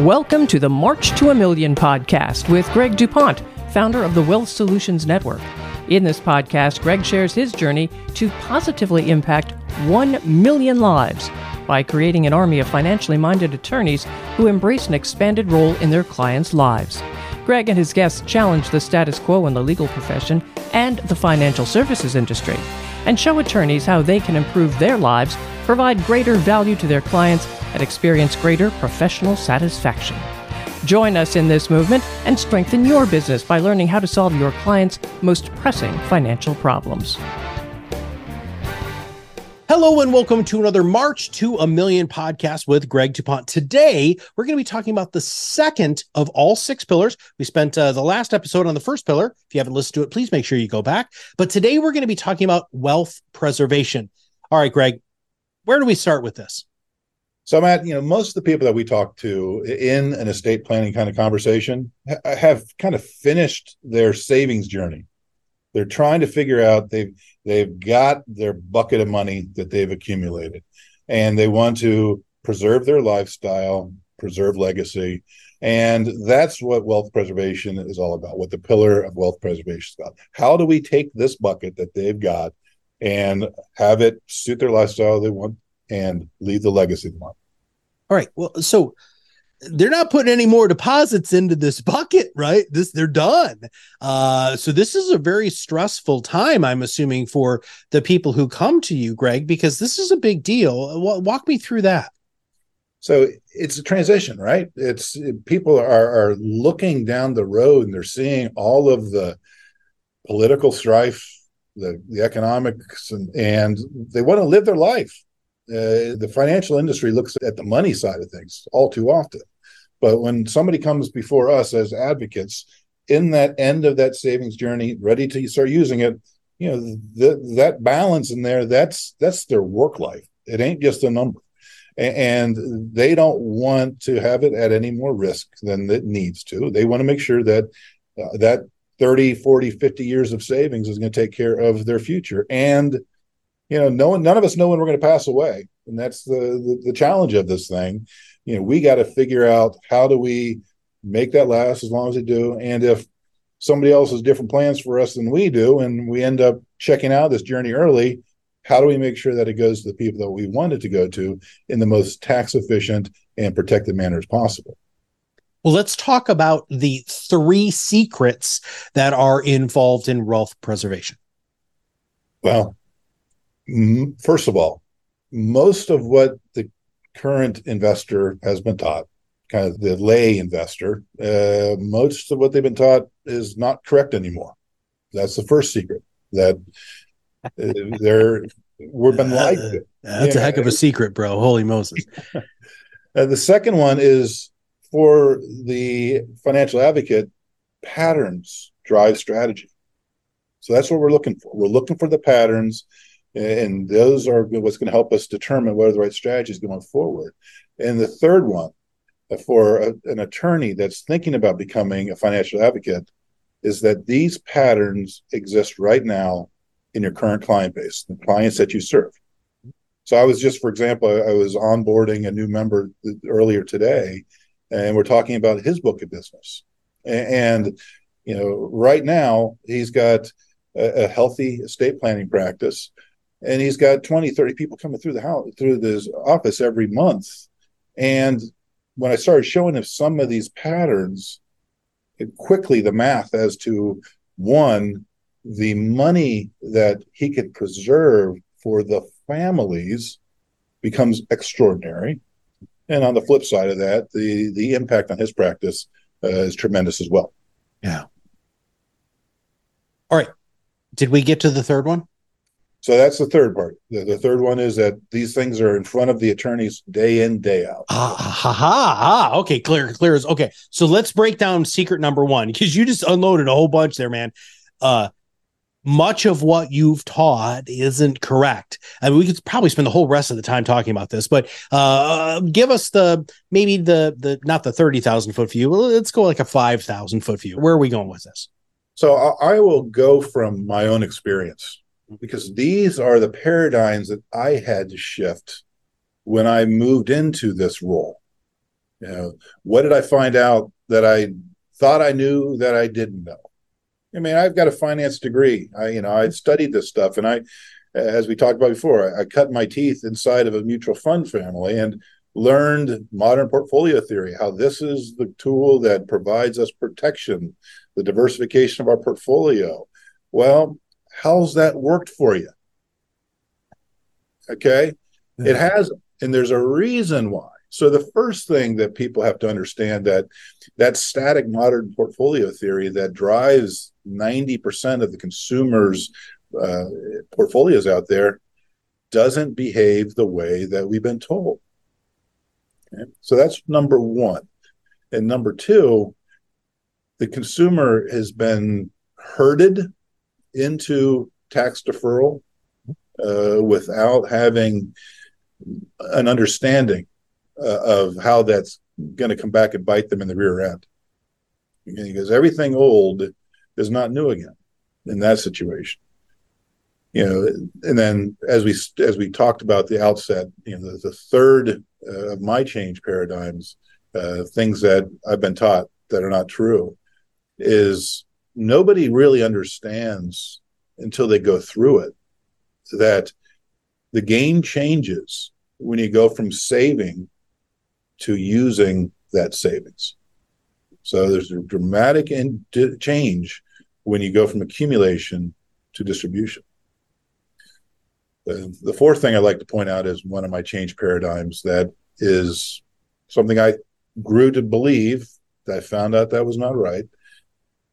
Welcome to the March to a Million podcast with Greg DuPont, founder of the Wealth Solutions Network. In this podcast, Greg shares his journey to positively impact 1 million lives by creating an army of financially minded attorneys who embrace an expanded role in their clients' lives. Greg and his guests challenge the status quo in the legal profession and the financial services industry and show attorneys how they can improve their lives, provide greater value to their clients, and experience greater professional satisfaction. Join us in this movement and strengthen your business by learning how to solve your clients' most pressing financial problems. Hello and welcome to another March to a Million podcast with Greg DuPont. Today, we're going to be talking about the second of all six pillars. We spent uh, the last episode on the first pillar. If you haven't listened to it, please make sure you go back. But today, we're going to be talking about wealth preservation. All right, Greg, where do we start with this? So, Matt, you know, most of the people that we talk to in an estate planning kind of conversation ha- have kind of finished their savings journey. They're trying to figure out they've they've got their bucket of money that they've accumulated, and they want to preserve their lifestyle, preserve legacy, and that's what wealth preservation is all about. What the pillar of wealth preservation is about. How do we take this bucket that they've got and have it suit their lifestyle they want and leave the legacy want. All right. Well, so they're not putting any more deposits into this bucket, right? This they're done. Uh, so this is a very stressful time, I'm assuming, for the people who come to you, Greg, because this is a big deal. Walk me through that. So it's a transition, right? It's people are are looking down the road and they're seeing all of the political strife, the the economics, and, and they want to live their life uh, the financial industry looks at the money side of things all too often. But when somebody comes before us as advocates in that end of that savings journey, ready to start using it, you know, the, that balance in there, that's that's their work life. It ain't just a number. And they don't want to have it at any more risk than it needs to. They want to make sure that uh, that 30, 40, 50 years of savings is going to take care of their future. And you know, no one, none of us know when we're going to pass away, and that's the, the the, challenge of this thing. You know, we got to figure out how do we make that last as long as we do, and if somebody else has different plans for us than we do, and we end up checking out this journey early, how do we make sure that it goes to the people that we want it to go to in the most tax efficient and protected manner as possible? Well, let's talk about the three secrets that are involved in wealth preservation. Well, first of all, most of what the current investor has been taught, kind of the lay investor, uh, most of what they've been taught is not correct anymore. That's the first secret that uh, they're we've been lied to. That's yeah. a heck of a secret, bro. Holy Moses. uh, the second one is for the financial advocate, patterns drive strategy. So that's what we're looking for. We're looking for the patterns and those are what's going to help us determine what are the right strategies going forward. And the third one, uh, for a, an attorney that's thinking about becoming a financial advocate, is that these patterns exist right now in your current client base, the clients that you serve. So I was just, for example, I was onboarding a new member earlier today, and we're talking about his book of business. And you know, right now he's got a, a healthy estate planning practice and he's got 20 30 people coming through the house through this office every month. And when i started showing him some of these patterns it quickly the math as to one the money that he could preserve for the families becomes extraordinary. And on the flip side of that the the impact on his practice uh, is tremendous as well. Yeah. All right. Did we get to the third one so that's the third part. The, the, third one is that these things are in front of the attorneys day in, day out. Ah, ha, ha, ha. Okay, clear, clear as okay. So let's break down secret number one because you just unloaded a whole bunch there, man. Uh, much of what you've taught isn't correct. I mean, we could probably spend the whole rest of the time talking about this, but uh, give us the maybe the the not the thirty thousand foot view. Let's go like a five thousand foot view. Where are we going with this? So I will go from my own experience because these are the paradigms that I had to shift when I moved into this role. You know, what did I find out that I thought I knew that I didn't know? I mean, I've got a finance degree. I, you know, I studied this stuff, and I, as we talked about before, I, I cut my teeth inside of a mutual fund family and learned modern portfolio theory. How this is the tool that provides us protection, the diversification of our portfolio. Well, how's that worked for you? Okay, yeah. it has, and there's a reason why. So the first thing that people have to understand that that static modern portfolio theory that drives 90% of the consumers uh, portfolios out there doesn't behave the way that we've been told. Okay? So that's number 1. And number 2, the consumer has been herded into tax deferral uh, without having an understanding uh, of how that's going to come back and bite them in the rear end. Because everything old is not new again in that situation. You know, and then as we as we talked about the outset, you know, the, the third uh, of my change paradigms, uh, things that I've been taught that are not true, is nobody really understands until they go through it that the game changes when you go from saving to using that savings. So there's a dramatic in- change when you go from accumulation to distribution. The, fourth thing I'd like to point out is one of my change paradigms that is something I grew to believe. That I found out that was not right.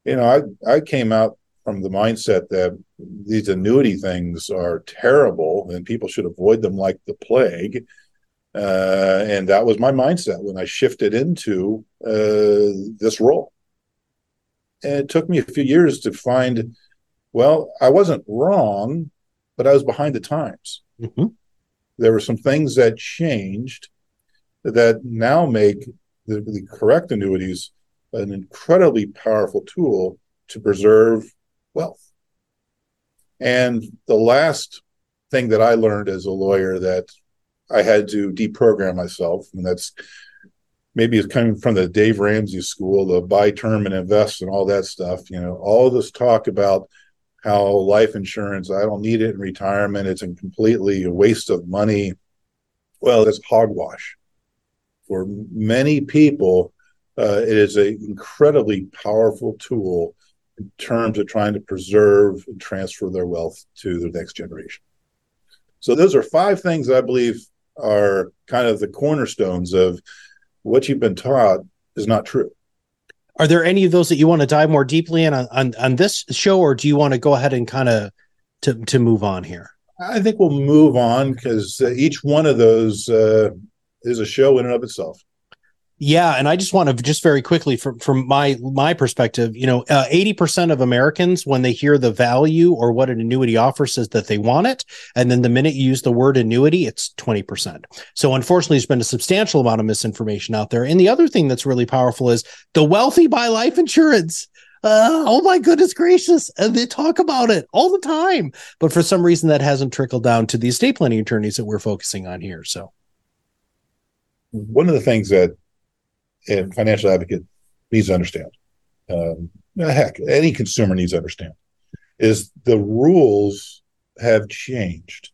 You know, I I came out from the mindset that these annuity things are terrible and people should avoid them like the plague. Uh, and that was my mindset when I shifted into uh, this role. And it took me a few years to find, well, I wasn't wrong, but I was behind the times. Mm-hmm. There were some things that changed that now make the, the correct annuities an incredibly powerful tool to preserve wealth. And the last thing that I learned as a lawyer that I had to deprogram myself, and that's maybe it's coming from the Dave Ramsey school, the buy term and invest and all that stuff. You know, all this talk about how life insurance, I don't need it in retirement. It's a completely waste of money. Well, it's hogwash. For many people, uh, it is an incredibly powerful tool in terms of trying to preserve and transfer their wealth to the next generation. So those are five things I believe are kind of the cornerstones of what you've been taught is not true. Are there any of those that you want to dive more deeply in on, on, on this show, or do you want to go ahead and kind of to, to move on here? I think we'll move on because uh, each one of those uh, is a show in and of itself. Yeah, and I just want to just very quickly from from my my perspective, you know, uh, eighty uh, percent of Americans when they hear the value or what an annuity offers says that they want it, and then the minute you use the word annuity, it's twenty percent. So unfortunately, there's been a substantial amount of misinformation out there. And the other thing that's really powerful is the wealthy buy life insurance. Uh, oh my goodness gracious. And they talk about it all the time. But for some reason, that hasn't trickled down to the estate planning attorneys that we're focusing on here. So, one of the things that and financial advocate needs to understand. Um, heck, any consumer needs to understand is the rules have changed.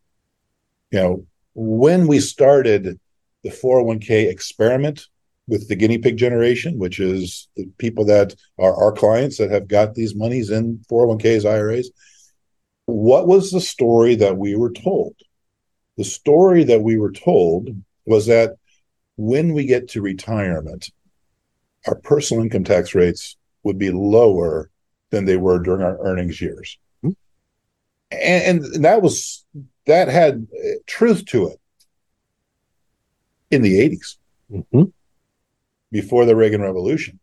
You know, when we started the 401k experiment with the guinea pig generation, which is the people that are our clients that have got these monies in 401ks, IRAs, what was the story that we were told? The story that we were told was that when we get to retirement, our personal income tax rates would be lower than they were during our earnings years. Mm-hmm. And, and, that was that had truth to it in the 80s mm-hmm. before the Reagan Revolution,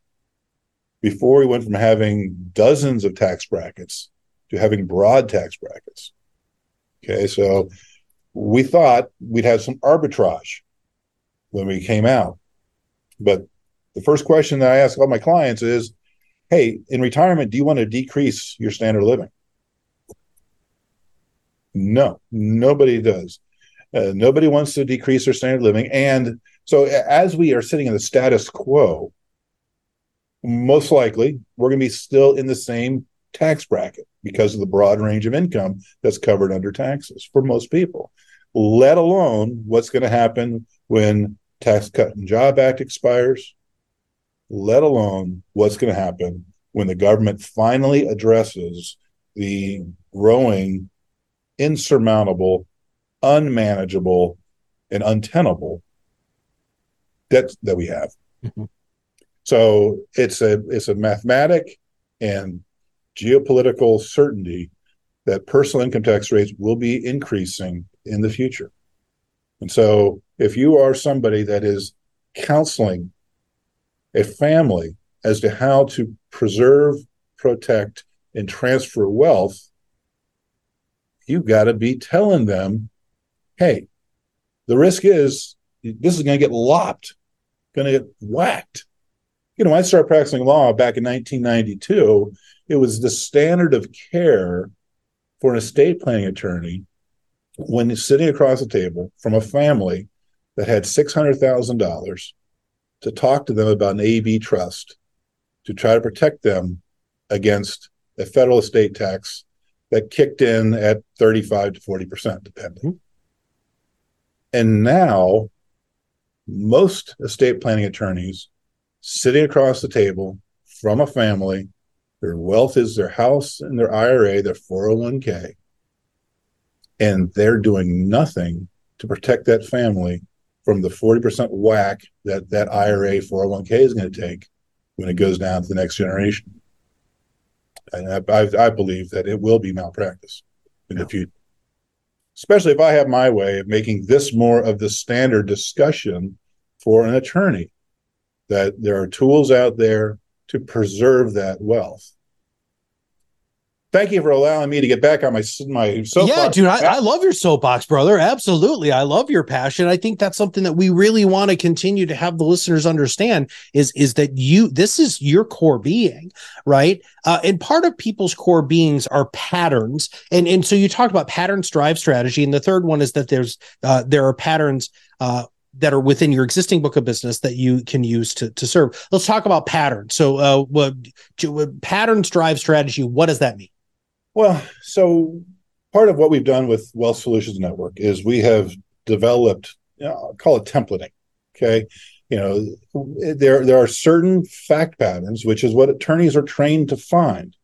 before we went from having dozens of tax brackets to having broad tax brackets. Okay, so we thought we'd have some arbitrage when we came out, but the first question that I ask all my clients is, "Hey, in retirement, do you want to decrease your standard of living?" No, nobody does. Uh, nobody wants to decrease their standard of living, and So as we are sitting in the status quo, most likely we're going to be still in the same tax bracket because of the broad range of income that's covered under taxes for most people, let alone what's going to happen when Tax Cut and Job Act expires, let alone what's going to happen when the government finally addresses the growing, insurmountable, unmanageable, and untenable debt that we have. Mm-hmm. So it's a it's a mathematic and geopolitical certainty that personal income tax rates will be increasing in the future. And so if you are somebody that is counseling a family as to how to preserve, protect, and transfer wealth, you've got to be telling them, hey, the risk is this is going to get lopped, going to get whacked. You know, I started practicing law back in 1992. It was the standard of care for an estate planning attorney when sitting across the table from a family that had $600,000 to talk to them about an AB trust to try to protect them against a federal estate tax that kicked in at 35 to 40%, depending. Mm-hmm. And now, most estate planning attorneys sitting across the table from a family, their wealth is their house and their IRA, their 401k, and they're doing nothing to protect that family from the 40% whack that that IRA 401k is going to take when it goes down to the next generation. And I, I, I believe that it will be malpractice in yeah. the future, especially if I have my way of making this more of the standard discussion for an attorney, that there are tools out there to preserve that wealth thank you for allowing me to get back on my my soapbox. Yeah, dude, I, I, love your soapbox, brother. Absolutely, I love your passion. I think that's something that we really want to continue to have the listeners understand is is that you this is your core being, right? Uh, and part of people's core beings are patterns, and and so you talked about patterns drive strategy, and the third one is that there's uh, there are patterns. Uh, that are within your existing book of business that you can use to, to serve. Let's talk about patterns. So, uh, what, patterns drive strategy? What does that mean? Well, so part of what we've done with Wealth Solutions Network is we have developed, you know, call it templating. Okay. You know, there there are certain fact patterns, which is what attorneys are trained to find,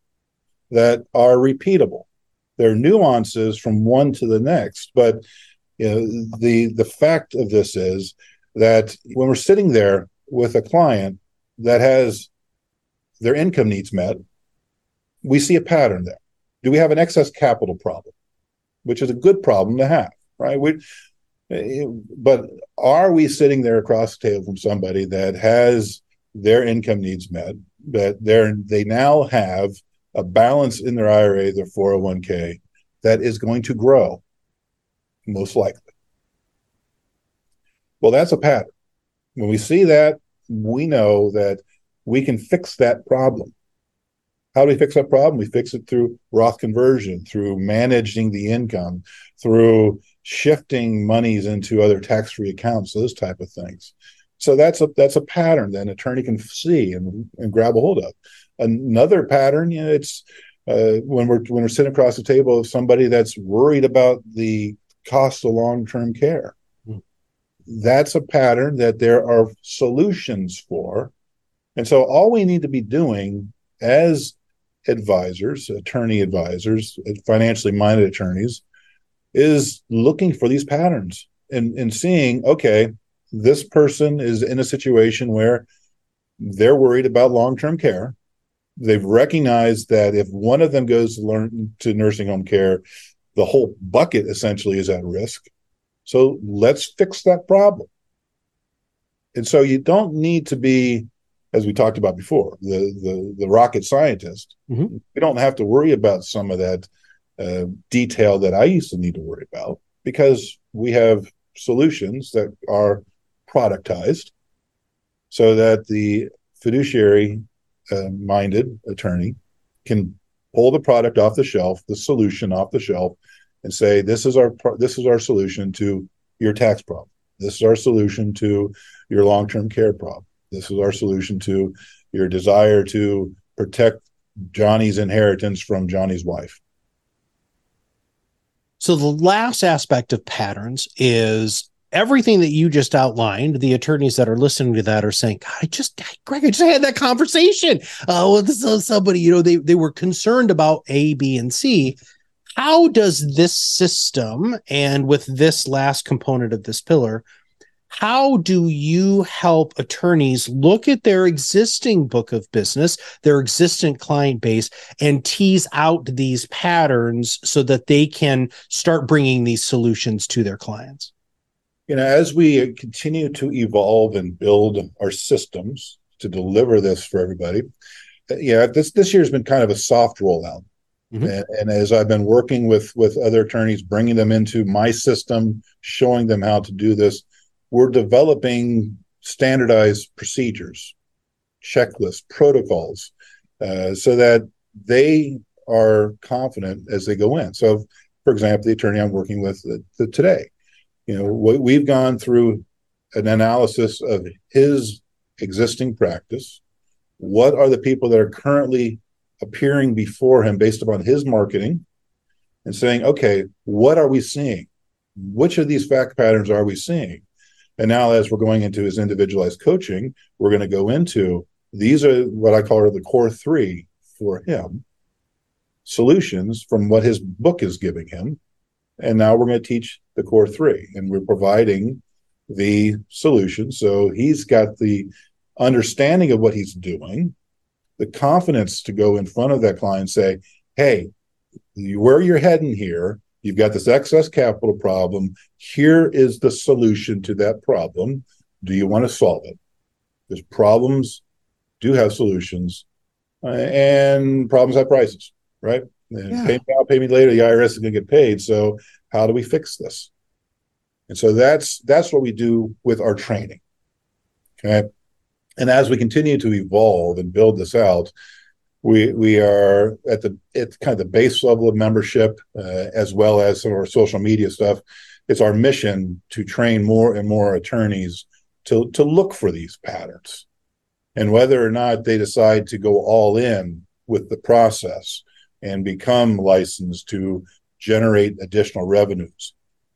that are repeatable. There are nuances from one to the next, but you know, the the fact of this is that when we're sitting there with a client that has their income needs met, we see a pattern there do we have an excess capital problem, which is a good problem to have, right? We, but are we sitting there across the table from somebody that has their income needs met, that they're they now have a balance in their IRA, their 401k, that is going to grow, most likely. Well, that's a pattern. When we see that, we know that we can fix that problem. How do we fix that problem? We fix it through Roth conversion, through managing the income, through shifting monies into other tax-free accounts, those type of things. So that's a that's a pattern that an attorney can see and, and grab a hold of. Another pattern, you know, it's uh, when we're when we're sitting across the table of somebody that's worried about the cost of long-term care. Mm. That's a pattern that there are solutions for. And so all we need to be doing as advisors, attorney advisors, financially minded attorneys, is looking for these patterns and, and seeing, okay, this person is in a situation where they're worried about long term care. They've recognized that if one of them goes to learn to nursing home care, the whole bucket essentially is at risk. So let's fix that problem. And so you don't need to be as we talked about before, the the, the rocket scientist. Mm-hmm. We don't have to worry about some of that uh, detail that I used to need to worry about because we have solutions that are productized so that the fiduciary uh, minded attorney can pull the product off the shelf, the solution off the shelf, and say, "This is our this is our solution to your tax problem. This is our solution to your long term care problem. This is our solution to your desire to protect Johnny's inheritance from Johnny's wife. So the last aspect of patterns is everything that you just outlined. The attorneys that are listening to that are saying, God, "I just, Greg, I just had that conversation Oh, uh, with somebody. You know, they they were concerned about A, B, and C. How does this system and with this last component of this pillar how do you help attorneys look at their existing book of business, their existing client base, and tease out these patterns so that they can start bringing these solutions to their clients? You know, as we continue to evolve and build our systems to deliver this for everybody, uh, yeah, this this year's been kind of a soft rollout. Mm-hmm. And, and, as I've been working with with other attorneys, bringing them into my system, showing them how to do this, we're developing standardized procedures, checklists, protocols, uh, so that they are confident as they go in. So, for example, the attorney I'm working with today, you know, we've gone through an analysis of his existing practice. What are the people that are currently appearing before him based upon his marketing and saying, okay, what are we seeing? Which of these fact patterns are we seeing? And now, as we're going into his individualized coaching, we're going to go into these are what I call are the core three for him solutions from what his book is giving him. And now we're going to teach the core three, and we're providing the solution. So he's got the understanding of what he's doing, the confidence to go in front of that client and say, Hey, where you're heading here You've got this excess capital problem. Here is the solution to that problem. Do you want to solve it? Because problems do have solutions, uh, and problems have prices, right? Yeah. Pay me now, pay me later. The IRS is going to get paid. So how do we fix this? And so that's that's what we do with our training. Okay. And as we continue to evolve and build this out, we we are at the at kind of the base level of membership uh, as well as some of our social media stuff. It's our mission to train more and more attorneys to to look for these patterns. And whether or not they decide to go all in with the process and become licensed to generate additional revenues.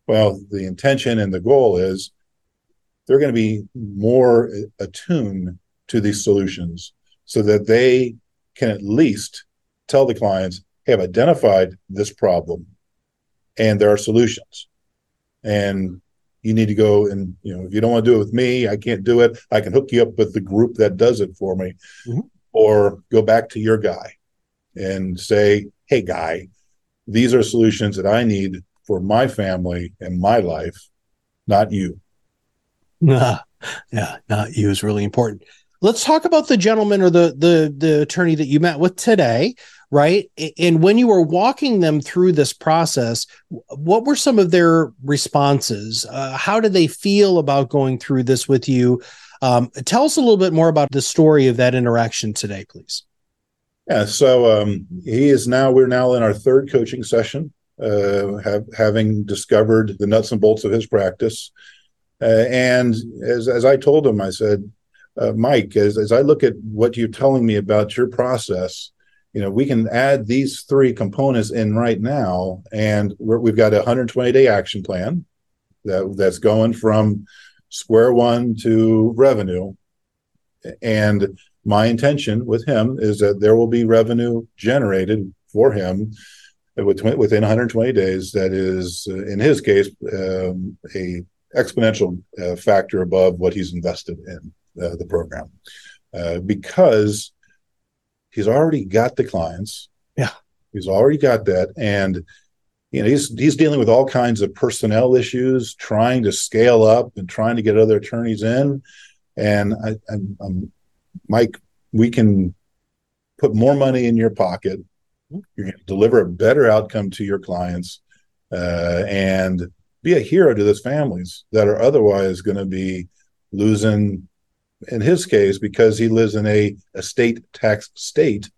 Well the intention and the goal is they're going to be more attuned to these solutions so that they can at least tell the clients, hey, I've identified this problem and there are solutions. And you need to go and, you know, if you don't want to do it with me, I can't do it. I can hook you up with the group that does it for me. Mm-hmm. Or go back to your guy and say, hey, guy, these are solutions that I need for my family and my life, not you. Nah, yeah, not you is really important let's talk about the gentleman or the the the attorney that you met with today right? And when you were walking them through this process what were some of their responses? Uh, how did they feel about going through this with you? Um, tell us a little bit more about the story of that interaction today please. Yeah so um, he is now we're now in our third coaching session uh, have, having discovered the nuts and bolts of his practice. Uh, and as, as i told him i said uh, Mike, as, as I look at what you're telling me about your process, you know, we can add these three components in right now, and we have got a 120 day action plan that that's going from square one to revenue. And my intention with him is that there will be revenue generated for him within 120 days. That is, uh, in his case, um, a exponential uh, factor above what he's invested in uh, the program uh, because he's already got the clients. Yeah, he's already got that, and you know he's he's dealing with all kinds of personnel issues, trying to scale up and trying to get other attorneys in. And I, I'm, I'm Mike, we can put more money in your pocket. You're going to deliver a better outcome to your clients, uh, and be a hero to those families that are otherwise going to be losing in his case, because he lives in a estate tax state,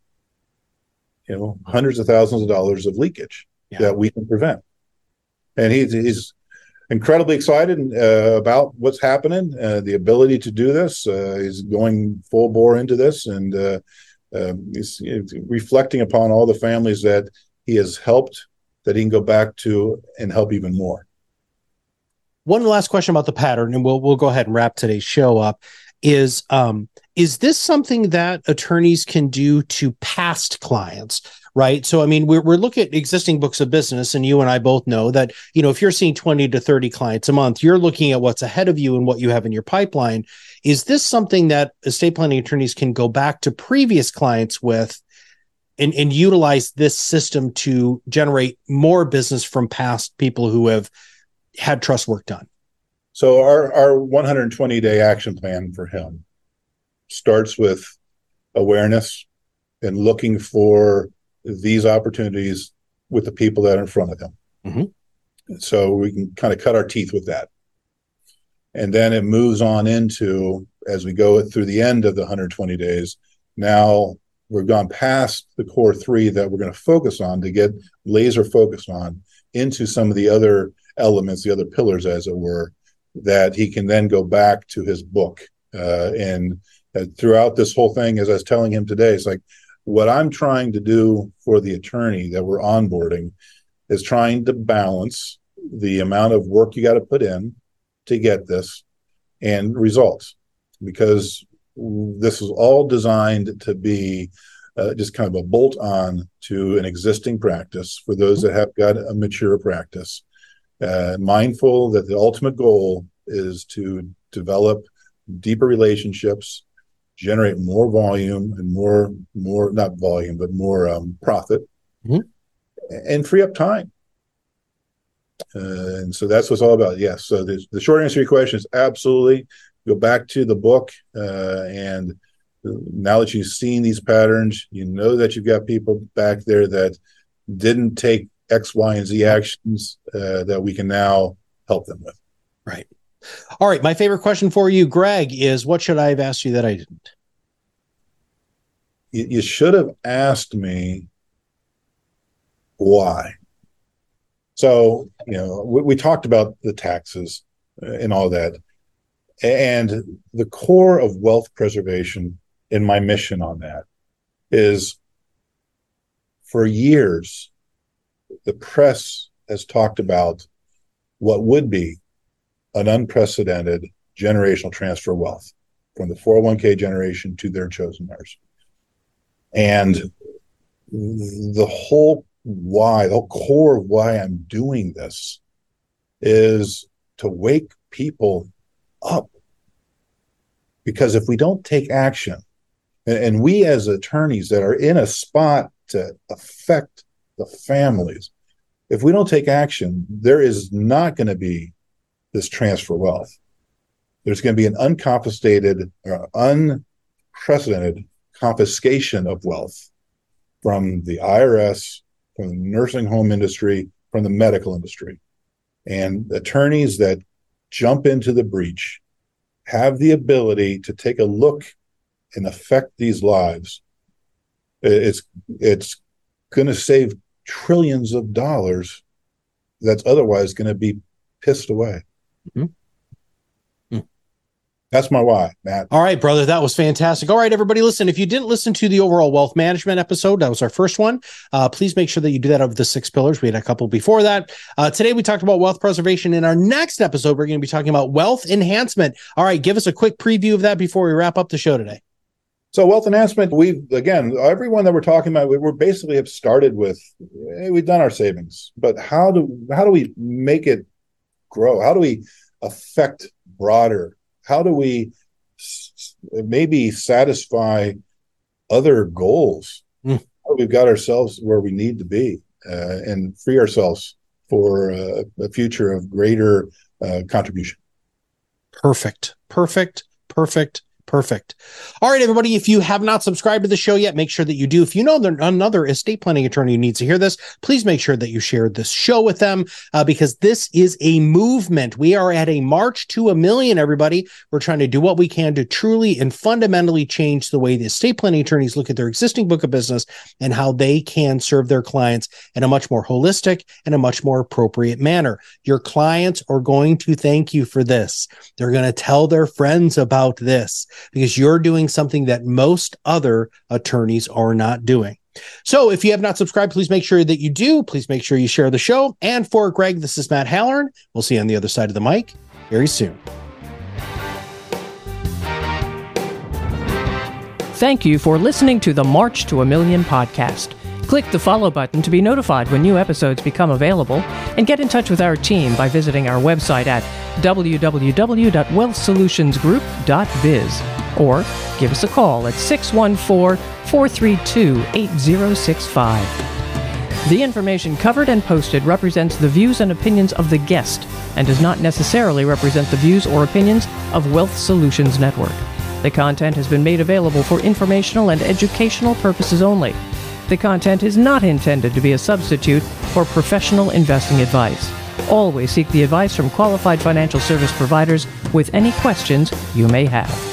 you know, hundreds of thousands of dollars of leakage yeah. that we can prevent. And he's, he's incredibly excited uh, about what's happening, uh, the ability to do this. Uh, he's going full bore into this, and uh, um, he's, he's, reflecting upon all the families that he has helped, that he can go back to and help even more. One last question about the pattern, and we'll we'll go ahead and wrap today's show up. Is um, is this something that attorneys can do to past clients? right? So, I mean, we're, we're looking at existing books of business, and you and I both know that, you know, if you're seeing 20 to 30 clients a month, you're looking at what's ahead of you and what you have in your pipeline. Is this something that estate planning attorneys can go back to previous clients with and, and utilize this system to generate more business from past people who have had trust work done? So, our, our 120 day action plan for him starts with awareness and looking for these opportunities with the people that are in front of him. Mm-hmm. So we can kind of cut our teeth with that. And then it moves on into, as we go through the end of the 120 days, now we've gone past the core three that we're going to focus on to get laser focused on into some of the other elements, the other pillars, as it were, that he can then go back to his book. Uh, and uh, throughout this whole thing, as I was telling him today, it's like what I'm trying to do for the attorney that we're onboarding is trying to balance the amount of work you got to put in to get this and results because this is all designed to be uh, just kind of a bolt on to an existing practice for those that have got a mature practice uh, mindful that the ultimate goal is to develop deeper relationships generate more volume and more more not volume but more um, profit. Mm-hmm. and free up time. Uh, and so that's what's all about. Yes. So the, the short answer to your question is absolutely. Go back to the book uh, and now that you've seen these patterns you know that you've got people back there that didn't take x y and z actions uh, that we can now help them with right all right. My favorite question for you, Greg, is what should I have asked you that I didn't? You, you should have asked me why. So, you know, we, we talked about the taxes and all that. And the core of wealth preservation in my mission on that is for years, the press has talked about what would be an unprecedented generational transfer of wealth from the 401k generation to their chosen heirs. And the whole why, the whole core of why I'm doing this is to wake people up. Because if we don't take action, and, and we as attorneys that are in a spot to affect the families, if we don't take action, there is not going to be this transfer wealth. There's going to be an unconfiscated or unprecedented confiscation of wealth from the IRS, from the nursing home industry, from the medical industry. And attorneys that jump into the breach have the ability to take a look and affect these lives. It's it's going to save trillions of dollars that's otherwise going to be pissed away. Mm-hmm. That's my why, Matt. All right, brother. That was fantastic. All right, everybody, listen. If you didn't listen to the overall wealth management episode, that was our first one. Uh, please make sure that you do that of the six pillars. We had a couple before that. Uh, today, we talked about wealth preservation. In our next episode, we're going to be talking about wealth enhancement. All right, give us a quick preview of that before we wrap up the show today. So, wealth enhancement, we've again, everyone that we're talking about, we, we're basically have started with hey, we've done our savings, but how do how do we make it grow? How do we affect broader how do we maybe satisfy other goals? Mm. We've got ourselves where we need to be uh, and free ourselves for uh, a future of greater uh, contribution. Perfect. Perfect. Perfect Perfect. All right, everybody. If you have not subscribed to the show yet, make sure that you do. If you know that another estate planning attorney who needs to hear this, please make sure that you share this show with them uh, because this is a movement. We are at a march to a million, everybody. We're trying to do what we can to truly and fundamentally change the way the estate planning attorneys look at their existing book of business and how they can serve their clients in a much more holistic and a much more appropriate manner. Your clients are going to thank you for this. They're going to tell their friends about this because you're doing something that most other attorneys are not doing. So if you have not subscribed, please make sure that you do. Please make sure you share the show. And for Greg, this is Matt Halloran. We'll see you on the other side of the mic very soon. Thank you for listening to the March to a Million podcast. Click the follow button to be notified when new episodes become available, and get in touch with our team by visiting our website at www.wealthsolutionsgroup.biz or give us a call at 614 432 8065. The information covered and posted represents the views and opinions of the guest and does not necessarily represent the views or opinions of Wealth Solutions Network. The content has been made available for informational and educational purposes only. The content is not intended to be a substitute for professional investing advice. Always seek the advice from qualified financial service providers with any questions you may have.